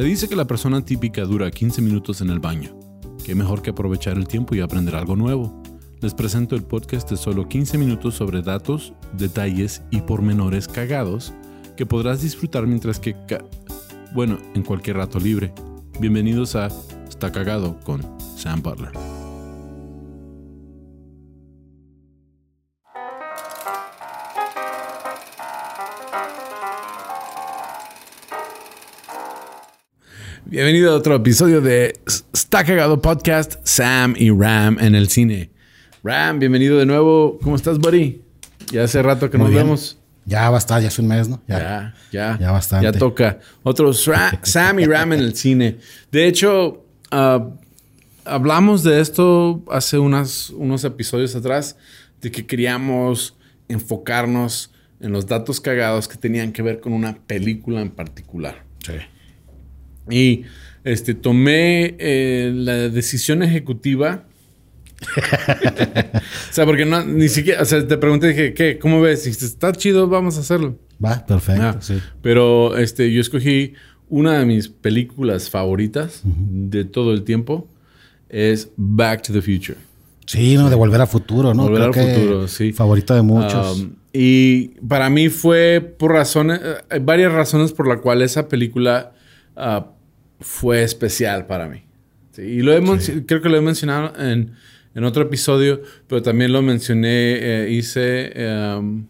Se dice que la persona típica dura 15 minutos en el baño. Qué mejor que aprovechar el tiempo y aprender algo nuevo. Les presento el podcast de solo 15 minutos sobre datos, detalles y pormenores cagados que podrás disfrutar mientras que... bueno, en cualquier rato libre. Bienvenidos a Está Cagado con Sam Butler. Bienvenido a otro episodio de Está Cagado Podcast, Sam y Ram en el cine. Ram, bienvenido de nuevo. ¿Cómo estás, buddy? Ya hace rato que nos vemos. Ya va a estar, ya es un mes, ¿no? Ya, ya. Ya, bastante. Ya toca. Otro Sam y Ram en el cine. De hecho, ah, hablamos de esto hace unas, unos episodios atrás, de que queríamos enfocarnos en los datos cagados que tenían que ver con una película en particular. Sí. Y este, tomé eh, la decisión ejecutiva. o sea, porque no, ni siquiera, o sea, te pregunté, dije, ¿qué? ¿Cómo ves? Si está chido, vamos a hacerlo. Va, perfecto, ah, sí. Pero este, yo escogí una de mis películas favoritas de todo el tiempo. Es Back to the Future. Sí, no, de Volver al Futuro, ¿no? Volver al Futuro, sí. Favorita de muchos. Um, y para mí fue por razones, hay eh, varias razones por las cuales esa película uh, fue especial para mí. y lo creo que lo he mencionado en, otro episodio, pero también lo mencioné, eh, hice um,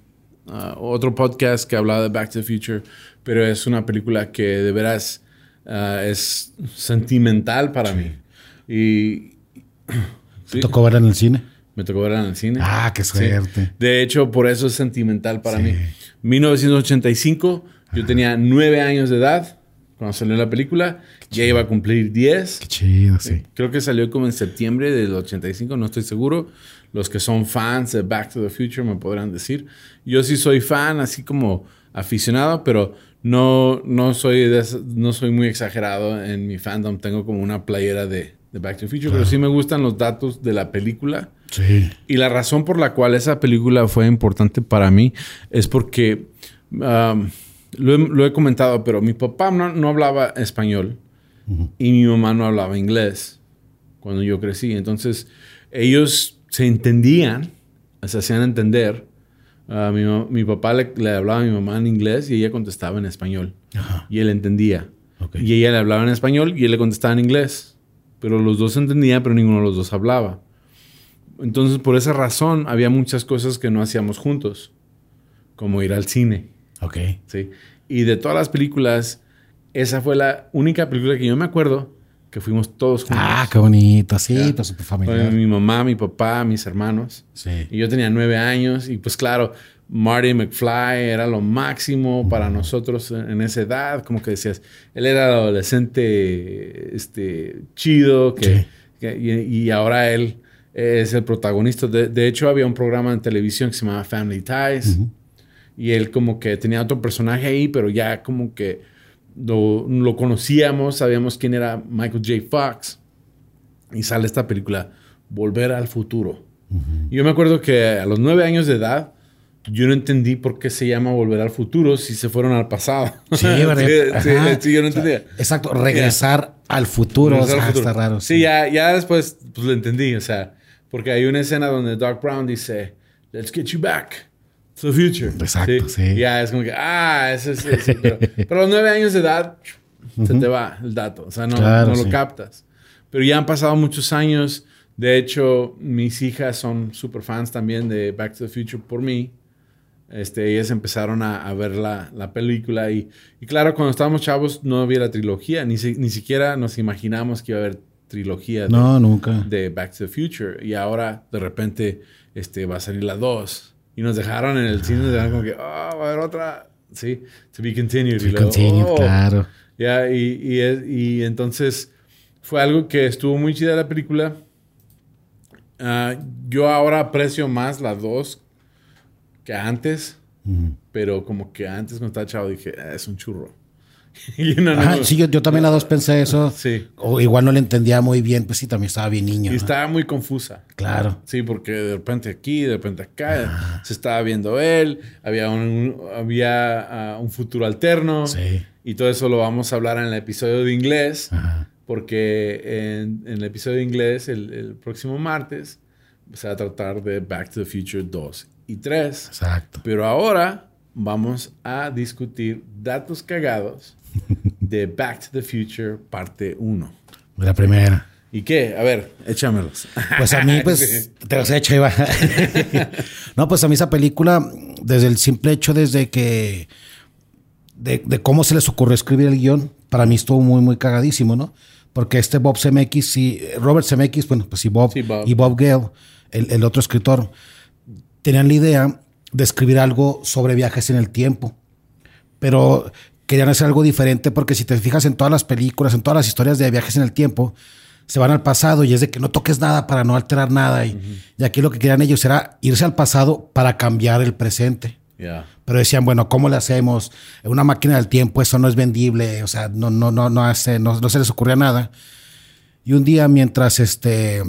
uh, otro podcast que hablaba de Back to the Future, pero es una película que de veras uh, es sentimental para mí. Y... ¿Te tocó verla en el cine? Me tocó verla en el cine. Ah, qué suerte. De hecho, por eso es sentimental para mí. 1985, yo tenía nueve años de edad cuando salió la película. Ya iba a cumplir 10. Qué chido, sí. Creo que salió como en septiembre del 85, no estoy seguro. Los que son fans de Back to the Future me podrán decir. Yo sí soy fan, así como aficionado, pero no, no, soy, no soy muy exagerado en mi fandom. Tengo como una playera de, Back to the Future, pero sí me gustan los datos de la película. Sí. Y la razón por la cual esa película fue importante para mí es porque... Um, lo he, comentado, pero mi papá no, hablaba español y mi mamá no hablaba inglés cuando yo crecí. Entonces, ellos se entendían, se hacían entender. mi, papá le, hablaba a mi mamá en inglés y ella contestaba en español. Y él entendía. Y ella le hablaba en español y él le contestaba en inglés. Pero los dos entendían, pero ninguno de los dos hablaba. Entonces, por esa razón, había muchas cosas que no hacíamos juntos, como ir al cine. Ok. Sí. Y de todas las películas, esa fue la única película que yo me acuerdo que fuimos todos juntos. Ah, qué bonito, sí, pues súper familiar. mi mamá, mi papá, mis hermanos. Sí. Y yo tenía nueve años y pues claro, Marty McFly era lo máximo para nosotros en esa edad. Como que decías, él era el adolescente este, chido que, y, ahora él es el protagonista. De, hecho, había un programa en televisión que se llamaba Family Ties. Y él como que tenía otro personaje ahí, pero ya como que lo, conocíamos, sabíamos quién era Michael J. Fox. Y sale esta película, Volver al Futuro. Y yo me acuerdo que a los nueve años de edad, yo no entendí por qué se llama Volver al Futuro si se fueron al pasado. Sí, ¿verdad? sí, sí, yo no entendía. exacto, regresar al futuro. está raro. Sí, ya, ya después pues, lo entendí. O sea, porque hay una escena donde Doc Brown dice, Let's get you back. The Future. Exacto, sí. Ya es como que, ah, ese es. pero, pero, a los nueve años de edad, se te va el dato. O sea, no, no lo captas. Pero ya han pasado muchos años. De hecho, mis hijas son super fans también de Back to the Future por mí. Este, ellas empezaron a, a ver la, la película y, y, claro, cuando estábamos chavos no había la trilogía, ni, ni siquiera nos imaginamos que iba a haber trilogía de, no, nunca. de Back to the Future y ahora de repente este, va a salir la 2 y nos dejaron en el cine, nos como que, ah, va a haber otra. Sí, to be continued. To be continued, oh". claro. Ya, y, y, y, entonces fue algo que estuvo muy chida la película. Uh, yo ahora aprecio más las dos que antes, pero como que antes cuando estaba chavo dije, ah, es un churro. sí, yo, también a dos pensé eso. Sí. O igual no le entendía muy bien, pues sí, también estaba bien niño. Y estaba muy confusa. Claro. Sí, porque de repente aquí, de repente acá, se estaba viendo él, había un, había, ah, un futuro alterno. Sí. Y todo eso lo vamos a hablar en el episodio de inglés. Porque en, el episodio de inglés, el, el, próximo martes, se va a tratar de Back to the Future 2 y 3. Exacto. Pero ahora vamos a discutir datos cagados de Back to the Future parte 1. La primera. ¿Y qué? A ver, échamelos. Pues a mí, pues, te los he hecho, Iván. no, pues a mí esa película, desde el simple hecho, desde que. De, cómo se les ocurrió escribir el guion, para mí estuvo muy, muy cagadísimo, ¿no? Porque este Bob Zemeckis y Robert Zemeckis, bueno, pues y Bob, y Bob Gale, el, el, otro escritor, tenían la idea de escribir algo sobre viajes en el tiempo. Pero querían hacer algo diferente porque si te fijas en todas las películas, en todas las historias de viajes en el tiempo, se van al pasado y es de que no toques nada para no alterar nada. Y, aquí lo que querían ellos era irse al pasado para cambiar el presente. Pero decían, bueno, ¿cómo le hacemos? Una máquina del tiempo, eso no es vendible, o sea, no, no, no, no, hace, no, se les ocurría nada. Y un día, mientras este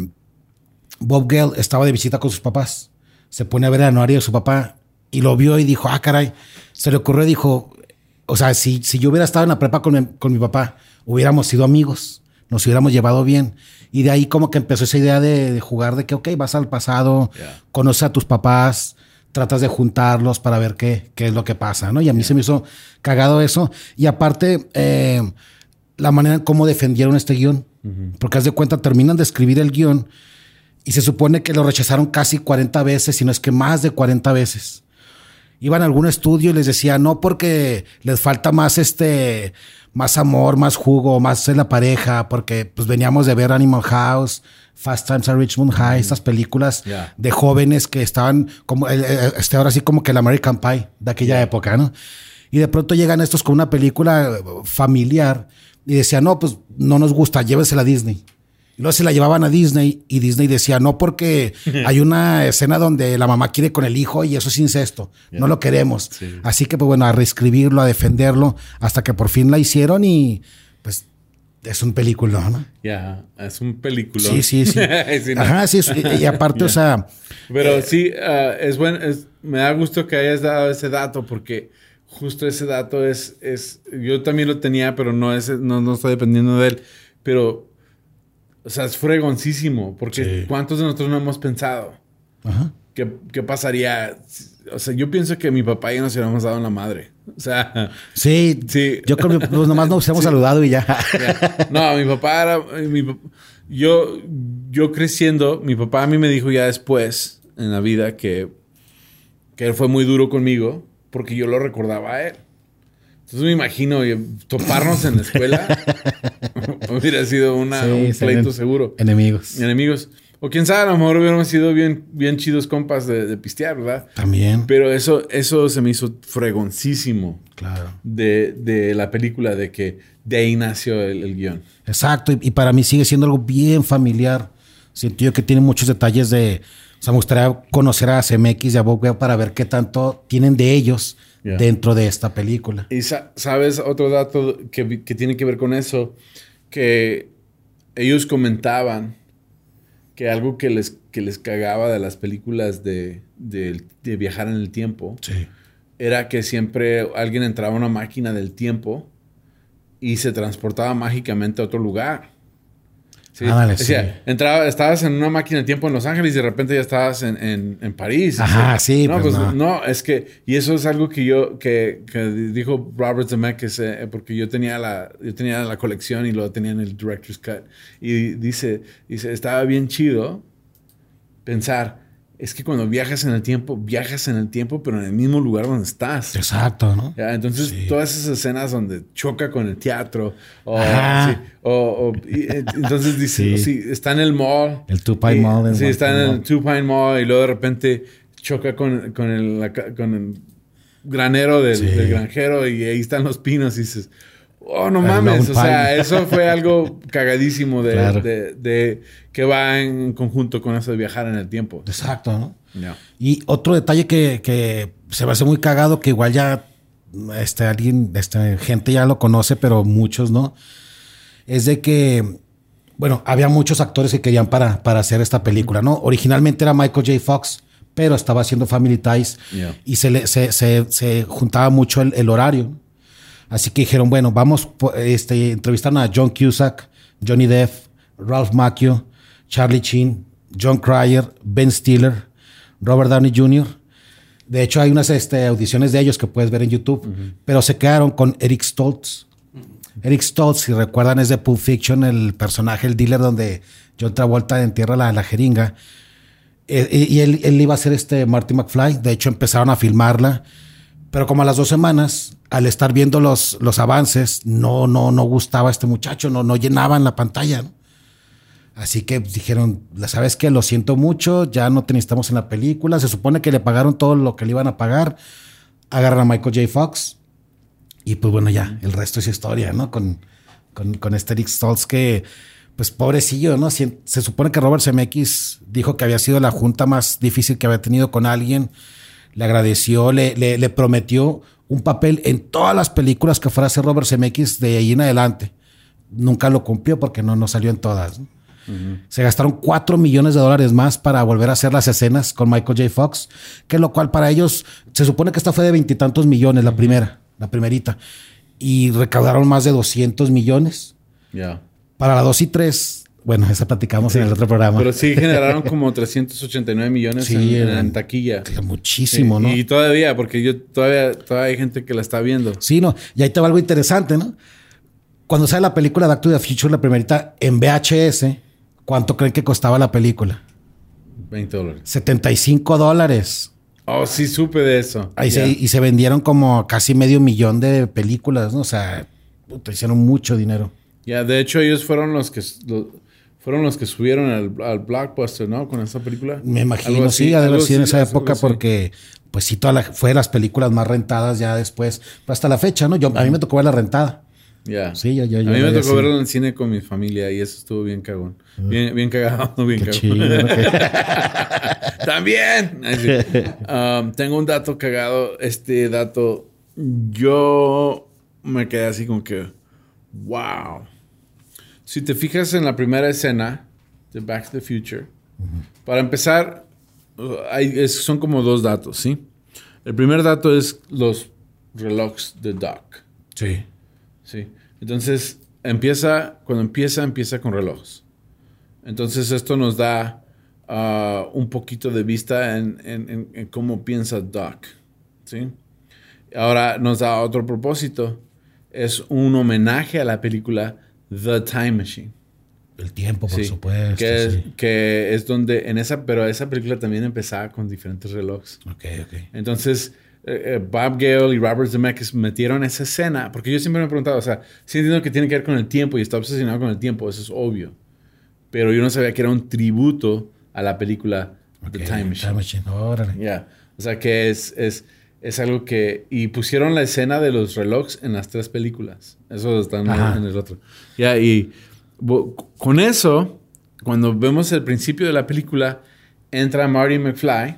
Bob Gale estaba de visita con sus papás, se pone a ver el anuario de su papá y lo vio y dijo, ah, caray, se le ocurrió y dijo, o sea, si, si yo hubiera estado en la prepa con mi, con mi papá, hubiéramos sido amigos nos hubiéramos llevado bien. Y de ahí como que empezó esa idea de, jugar de que, ok, vas al pasado, conoces a tus papás, tratas de juntarlos para ver qué, qué es lo que pasa, ¿no? Y a mí se me hizo cagado eso. Y aparte, eh, la manera en cómo defendieron este guion. Porque haz de cuenta, terminan de escribir el guion y se supone que lo rechazaron casi 40 veces, si no es que más de 40 veces. Iban a algún estudio y les decía, no porque les falta más este más amor, más jugo, más en la pareja, porque pues veníamos de ver Animal House, Fast Times at Richmond High, estas películas de jóvenes que estaban como, este ahora sí como que el American Pie de aquella época, ¿no? Y de pronto llegan estos con una película familiar y decían, no, pues no nos gusta, llévensela a Disney. Y luego se la llevaban a Disney y Disney decía, no porque hay una escena donde la mamá quiere con el hijo y eso es incesto, no lo queremos. Así que pues bueno, a reescribirlo, a defenderlo, hasta que por fin la hicieron y pues es un película, ¿no? Ya, es un película. Sí, sí, sí. Ajá, sí. Y, aparte, o sea... Pero eh, sí, ah, es bueno, me da gusto que hayas dado ese dato porque justo ese dato es, es yo también lo tenía, pero no, es, no, no estoy dependiendo de él. Pero o sea, es fregoncísimo, porque ¿cuántos de nosotros no hemos pensado? Ajá. ¿Qué, ¿Qué, pasaría? O sea, yo pienso que mi papá ya nos hubiéramos dado en la madre. O sea... Sí, sí. yo creo que pues nomás nos hemos saludado y ya. No, mi papá era... yo, yo creciendo, mi papá a mí me dijo ya después en la vida que, que él fue muy duro conmigo porque yo lo recordaba a él. Entonces me imagino toparnos en la escuela hubiera sido una, un pleito seguro. Enemigos. Enemigos. O quién sabe, a lo mejor hubiéramos sido bien, bien chidos compas de, pistear, ¿verdad? También. Pero eso, eso se me hizo fregoncísimo. Claro. De, la película, de que de ahí nació el, guion. Exacto. Y, para mí sigue siendo algo bien familiar. Siento yo que tiene muchos detalles de. O sea, me gustaría conocer a CMX y a Bob para ver qué tanto tienen de ellos dentro de esta película. Y sabes otro dato que, tiene que ver con eso, que ellos comentaban que algo que les, que les cagaba de las películas de, viajar en el tiempo era que siempre alguien entraba a una máquina del tiempo y se transportaba mágicamente a otro lugar. Sí. entraba, estabas en una máquina de tiempo en Los Ángeles y de repente ya estabas en, en, París. Ajá, sí. No, pues, pues no. es que, y eso es algo que yo, que, que dijo Robert Zemeckis, eh, porque yo tenía la, yo tenía la colección y lo tenía en el Director's Cut. Y dice, dice, estaba bien chido pensar, es que cuando viajas en el tiempo, viajas en el tiempo, pero en el mismo lugar donde estás. Exacto, ¿no? Entonces, todas esas escenas donde choca con el teatro, o, sí, o, eh, entonces dice, sí. está en el mall. El Two Pine Mall. Sí, está en el Two Pine Mall y luego de repente choca con, con, el, con el granero del, del, granjero y ahí están los pinos y dices, Oh, no mames. O sea, eso fue algo cagadísimo de, de, que va en conjunto con eso de viajar en el tiempo. Exacto, ¿no? Y otro detalle que, que, se me hace muy cagado, que igual ya este, alguien, este, gente ya lo conoce, pero muchos no, es de que, bueno, había muchos actores que querían para, para hacer esta película, ¿no? Originalmente era Michael J. Fox, pero estaba haciendo Family Ties y se, le, se, se, se, juntaba mucho el, el horario. Así que dijeron, bueno, vamos, este, entrevistaron a John Cusack, Johnny Depp, Ralph Macchio, Charlie Chin, John Cryer, Ben Stiller, Robert Downey Jr. De hecho, hay unas este, audiciones de ellos que puedes ver en YouTube, pero se quedaron con Eric Stoltz. Eric Stoltz, si recuerdan, es de Pulp Fiction, el personaje, el dealer donde John Travolta entierra la, la jeringa. Eh, eh, y él, él, iba a ser este Marty McFly. De hecho, empezaron a filmarla. Pero como a las dos semanas, al estar viendo los, los avances, no, no, no gustaba a este muchacho, no, no llenaban la pantalla. Así que dijeron, ¿sabes qué? Lo siento mucho, ya no te necesitamos en la película. Se supone que le pagaron todo lo que le iban a pagar. Agarran a Michael J. Fox. Y pues bueno, ya, el resto es historia, ¿no? Con, con, con este que, pues pobrecillo, ¿no? Se, se supone que Robert Zemeckis dijo que había sido la junta más difícil que había tenido con alguien. Le agradeció, le, le, le prometió un papel en todas las películas que fuera a hacer Robert Zemeckis de ahí en adelante. Nunca lo cumplió porque no, no salió en todas. ¿no? Se gastaron 4 millones de dólares más para volver a hacer las escenas con Michael J. Fox, que lo cual para ellos se supone que esta fue de veintitantos millones, la primera, la primerita. Y recaudaron más de 200 millones. Ya. Para la 2 y 3, bueno, esa platicamos Sí. en el otro programa. Pero sí generaron como 389 millones Sí, en, eran- en taquilla. Muchísimo, Sí, ¿no? Y todavía, porque yo todavía, todavía hay gente que la está viendo. Sí, no. Y ahí te va algo interesante, ¿no? Cuando sale la película Back to the Future, la primerita, en VHS, ¿cuánto creen que costaba la película? 20 dólares. 75 dólares. Oh, sí, supe de eso. Ahí se, y se vendieron como casi medio millón de películas, ¿no? O sea, hicieron mucho dinero. Ya, de hecho, ellos fueron los que fueron los que subieron al, al blockbuster, ¿no? Con esa película. Me imagino, así, sí, ha de haber sido en esa época porque, pues sí, toda la, fue de las películas más rentadas ya después, hasta la fecha, ¿no? Yo, a mí me tocó ver la rentada. Ya. Sí, ya, ya, A mí me tocó verlo en el cine con mi familia y eso estuvo bien cagón. Bien, bien cagado, bien Qué cagón. chido. Que- También. Um, tengo un dato cagado. Este dato, yo me quedé así como que, wow. Si te fijas en la primera escena de Back to the Future, para empezar, uh, hay- es- son como dos datos, ¿sí? El primer dato es los relojes de Doc. Sí. Sí. Entonces, empieza, cuando empieza, empieza con relojes. Entonces, esto nos da ah, un poquito de vista en, en- en- en cómo piensa Doc. ¿Sí? Ahora nos da otro propósito. Es un homenaje a la película The Time Machine. El tiempo, por Sí, supuesto. Que, es, sí. que es donde en esa, pero esa película también empezaba con diferentes relojes. Ok, ok. Entonces, eh, eh, Bob Gale y Robert Zemeckis metieron esa escena, porque yo siempre me he preguntado, o sea, sí entiendo que tiene que ver con el tiempo y está obsesionado con el tiempo, eso es obvio. Pero yo no sabía que era un tributo a la película The Time Machine. Time Machine, órale. Ya. O sea, que es, es, es algo que... Y pusieron la escena de los relojes en las tres películas. Eso está en, el otro. Ya, y bo- con eso, cuando vemos el principio de la película, entra Marty McFly,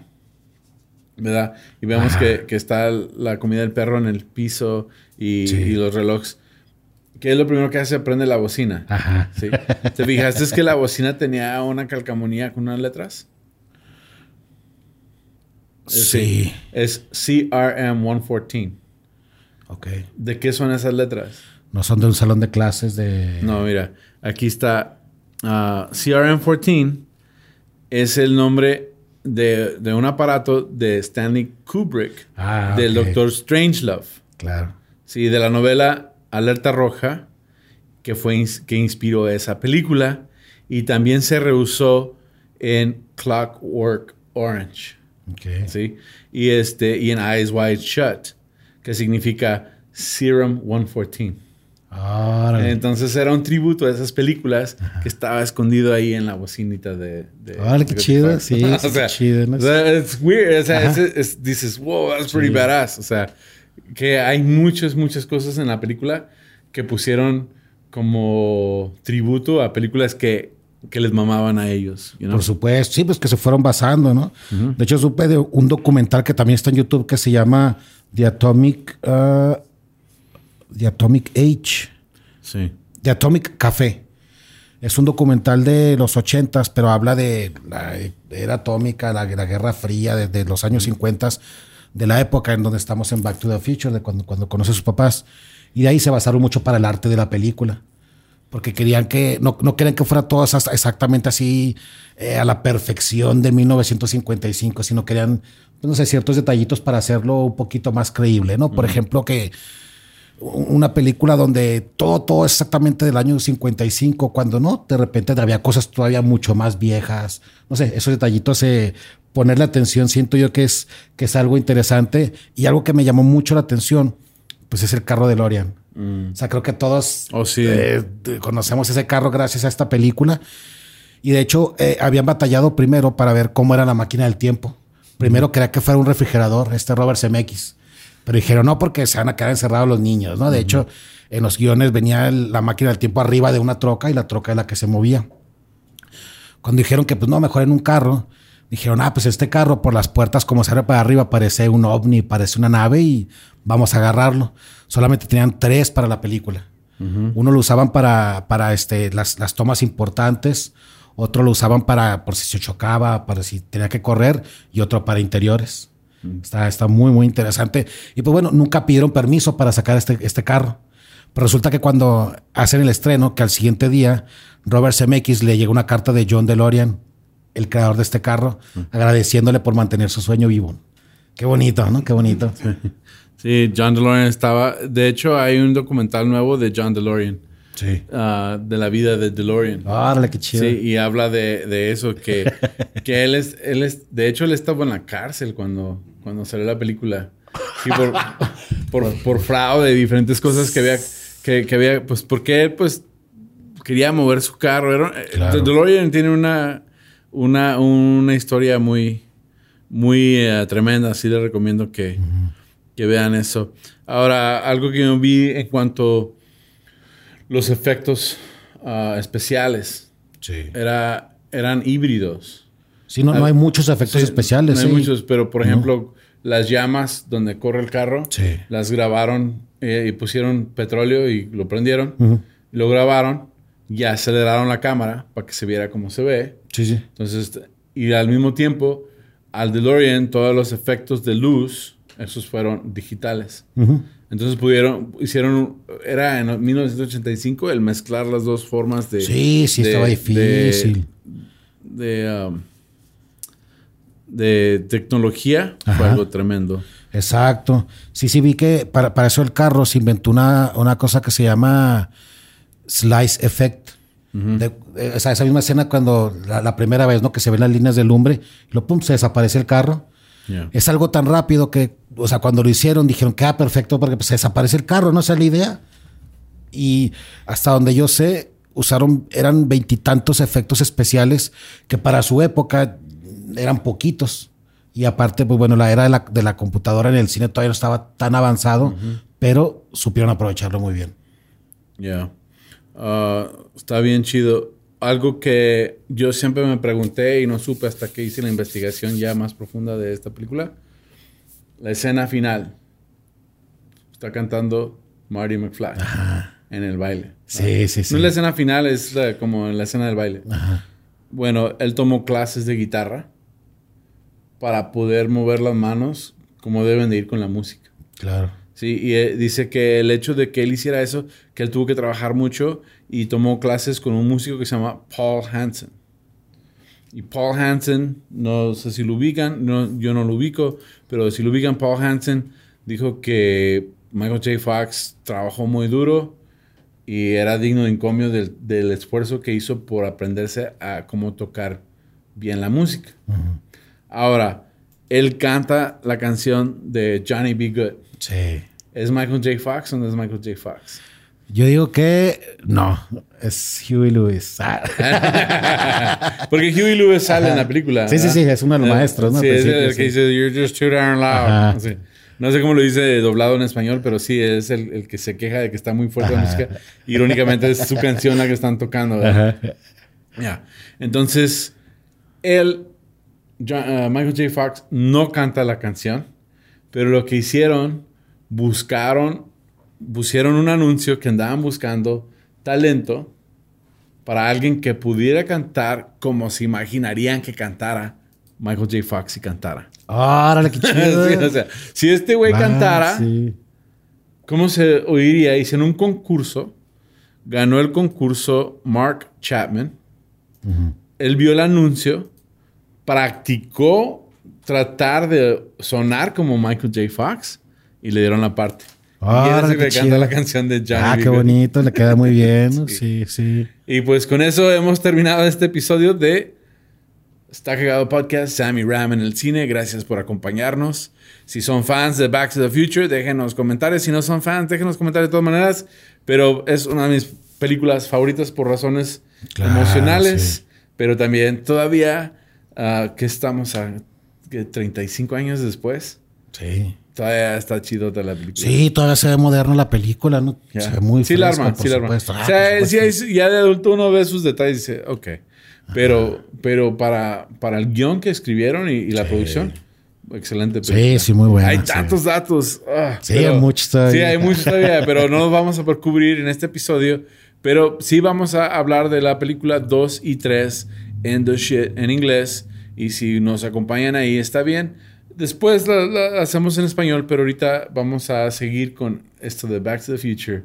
¿verdad? Y vemos que, que está la comida del perro en el piso y, Sí. y los relojes. ¿Qué es lo primero que hace? Prende la bocina. Ajá. ¿sí? ¿Te fijaste es que la bocina tenía una calcamonía con unas letras? Sí. Es CRM 114. Ok. ¿De qué son esas letras? No son de un salón de clases de. No, mira, aquí está ah, CRM 14 es el nombre de, de un aparato de Stanley Kubrick Ah, del. Doctor Strangelove. Claro. Sí, de la novela Alerta Roja, que fue que inspiró esa película y también se reusó en Clockwork Orange. Ok. ¿sí? Y, este, y en Eyes Wide Shut, que significa Serum 114. Órale. Entonces era un tributo a esas películas que estaba escondido ahí en la bocinita de... de Órale, qué chido, sí, sí, qué chido, ¿no? O sea, es weird. O sea, dices, wow, that's pretty Sí. badass. O sea, que hay muchas, muchas cosas en la película que pusieron como tributo a películas que, que les mamaban a ellos. you know? Por supuesto, sí, pues que se fueron basando, ¿no? De hecho, supe de un documental que también está en YouTube que se llama The Atomic, ah, The Atomic Age, Sí. The Atomic Café. Es un documental de los ochentas, pero habla de la era atómica, la, la Guerra Fría, desde los años 50, de la época en donde estamos en Back to the Future, de cuando, cuando conoce a sus papás. Y de ahí se basaron mucho para el arte de la película. Porque querían que, no, no querían que fuera todo exactamente así eh, a la perfección de 1955, sino querían, pues, no sé, ciertos detallitos para hacerlo un poquito más creíble, ¿no? Por ejemplo, que una película donde todo, todo exactamente del año 55, cuando no, de repente había cosas todavía mucho más viejas. No sé, esos detallitos, eh, ponerle atención, siento yo que es, que es algo interesante y algo que me llamó mucho la atención, pues es el carro de Lorian. Mm. O sea, creo que todos oh, eh, conocemos ese carro gracias a esta película. Y de hecho, eh, habían batallado primero para ver cómo era la máquina del tiempo. Primero quería que fuera un refrigerador, este Robert CMX. Pero dijeron, no, porque se van a quedar encerrados los niños, ¿no? De hecho, en los guiones venía la máquina del tiempo arriba de una troca y la troca es la que se movía. Cuando dijeron que, pues no, mejor en un carro, dijeron, ah, pues este carro por las puertas, como sale para arriba, parece un ovni, parece una nave y vamos a agarrarlo. Solamente tenían tres para la película. Uno lo usaban para, para este, las, las tomas importantes, otro lo usaban para por si se chocaba, para si tenía que correr, y otro para interiores. Está, está muy, muy interesante. Y pues bueno, nunca pidieron permiso para sacar este, este carro. Pero resulta que cuando hacen el estreno, que al siguiente día Robert Zemeckis le llega una carta de John DeLorean, el creador de este carro, agradeciéndole por mantener su sueño vivo. Qué bonito, ¿no? Qué bonito. Sí, John DeLorean estaba. De hecho, hay un documental nuevo de John DeLorean. Sí. Ah, de la vida de DeLorean. Árale, qué chido. Sí, y habla de, de eso, que, que él es, él es, de hecho, él estaba en la cárcel cuando, cuando salió la película. Sí, por, por, por, fraude y diferentes cosas que había, que, que, había, pues porque él, pues, quería mover su carro. Era, eh, DeLorean tiene una, una, una historia muy, muy uh, tremenda, así les recomiendo que, que vean eso. Ahora, algo que yo vi en cuanto los efectos uh, especiales. Sí. Era, eran híbridos. Sí, no, no hay muchos efectos Sí, especiales. No hay sí. muchos, pero por ejemplo, las llamas donde corre el carro, Sí. las grabaron eh, y pusieron petróleo y lo prendieron, lo grabaron y aceleraron la cámara para que se viera cómo se ve. Sí, sí. Entonces, y al mismo tiempo, al DeLorean, todos los efectos de luz, esos fueron digitales. Entonces pudieron, hicieron, era en 1985 el mezclar las dos formas de... Sí, sí, de- estaba difícil. De, um, de tecnología fue algo tremendo. Exacto. Sí, sí, vi que para, para eso el carro se inventó una, una cosa que se llama slice effect. De- eh, o sea, esa misma escena cuando la, la primera vez, ¿no? Que se ven las líneas de lumbre, y lo pum, se desaparece el carro. Yeah. Es algo tan rápido que, o sea, cuando lo hicieron dijeron que ah, perfecto porque pues, se desaparece el carro, ¿no? Esa es la idea. Y hasta donde yo sé, usaron, eran veintitantos efectos especiales que para su época eran poquitos. Y aparte, pues bueno, la era de la, de la computadora en el cine todavía no estaba tan avanzado, pero supieron aprovecharlo muy bien. Yeah. Ah, está bien chido. Algo que yo siempre me pregunté y no supe hasta que hice la investigación ya más profunda de esta película. La escena final. Está cantando Marty McFly en el baile. Sí, sí, sí. No es la escena final, es la- como en la escena del baile. Ajá. Bueno, él tomó clases de guitarra para poder mover las manos como deben de ir con la música. Claro. Sí, y eh, dice que el hecho de que él hiciera eso, que él tuvo que trabajar mucho y tomó clases con un músico que se llama Paul Hansen. Y Paul Hansen, no sé si lo ubican, no, yo no lo ubico, pero si lo ubican, Paul Hansen dijo que Michael J. Fox trabajó muy duro y era digno de encomio del, del esfuerzo que hizo por aprenderse a cómo tocar bien la música. Ahora, él canta la canción de Johnny B. Good. Sí. ¿Es Michael J. Fox o no es Michael J. Fox? Yo digo que no, es Huey Lewis. Ah. Porque Huey Lewis sale en la película. Sí, sí, ¿verdad? sí, es uno de los Eh, maestros, ¿no? Sí, Al es el que sí. dice, You're just too darn loud. Sí. No sé cómo lo dice doblado en español, pero sí, es el, el que se queja de que está muy fuerte la Ajá. música. Irónicamente es su canción la que están tocando. ¿verdad? Ya. Entonces, él, uh, Michael J. Fox, no canta la canción, pero lo que hicieron, buscaron, pusieron un anuncio que andaban buscando talento para alguien que pudiera cantar como se imaginarían que cantara Michael J. Fox si cantara. Órale, qué chido. Sí, o sea, si este güey Ah, cantara, sí. ¿cómo se oiría? Hice en un concurso, ganó el concurso Mark Chapman. Él vio el anuncio, practicó tratar de sonar como Michael J. Fox y le dieron la parte. Ah, y canta la canción de Johnny Ah, qué bonito, le queda muy bien. sí, sí. Y pues con eso hemos terminado este episodio de Está Cagado Podcast, Sammy Ram en el cine. Gracias por acompañarnos. Si son fans de Back to the Future, déjenos comentarios. Si no son fans, déjenos comentarios de todas maneras. Pero es una de mis películas favoritas por razones Claro, emocionales. sí. Pero también todavía, ah, que estamos a ¿qué? 35 años después, Sí. Todavía está chido la película. Sí, todavía se ve moderno la película, ¿no? Ya. Se ve muy sí la arma, por sí la arma. Ah, o sea, sí hay- ya de adulto uno ve sus detalles y dice, ok. Pero, pero para, para el guion que escribieron y, y la producción, excelente Sí, sí, muy buena. Hay sí. tantos datos. ah, Sí, hay muchos todavía. Sí, hay muchos todavía, pero no los vamos a cubrir en este episodio. Pero sí vamos a hablar de la película 2 y 3 en The Shit en inglés. Y si nos acompañan ahí, está bien. Después la, la hacemos en español, pero ahorita vamos a seguir con esto de Back to the Future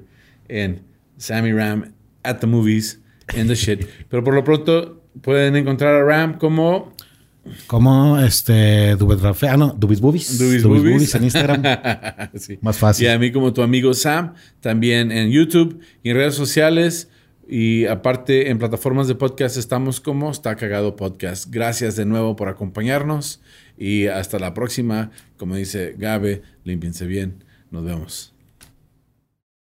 en Sammy Ram at the Movies en The Shit. pero por lo pronto pueden encontrar a Ram como Como este Dubis Rafael, ah, no, Dubis Boobies. Dubis Dubis Boobies. Boobies en Instagram. Sí. Más fácil. Y a mí como tu amigo Sam, también en YouTube y en redes sociales. Y aparte en plataformas de podcast estamos como Está Cagado Podcast. Gracias de nuevo por acompañarnos y hasta la próxima. Como dice Gabe, límpiense bien. Nos vemos.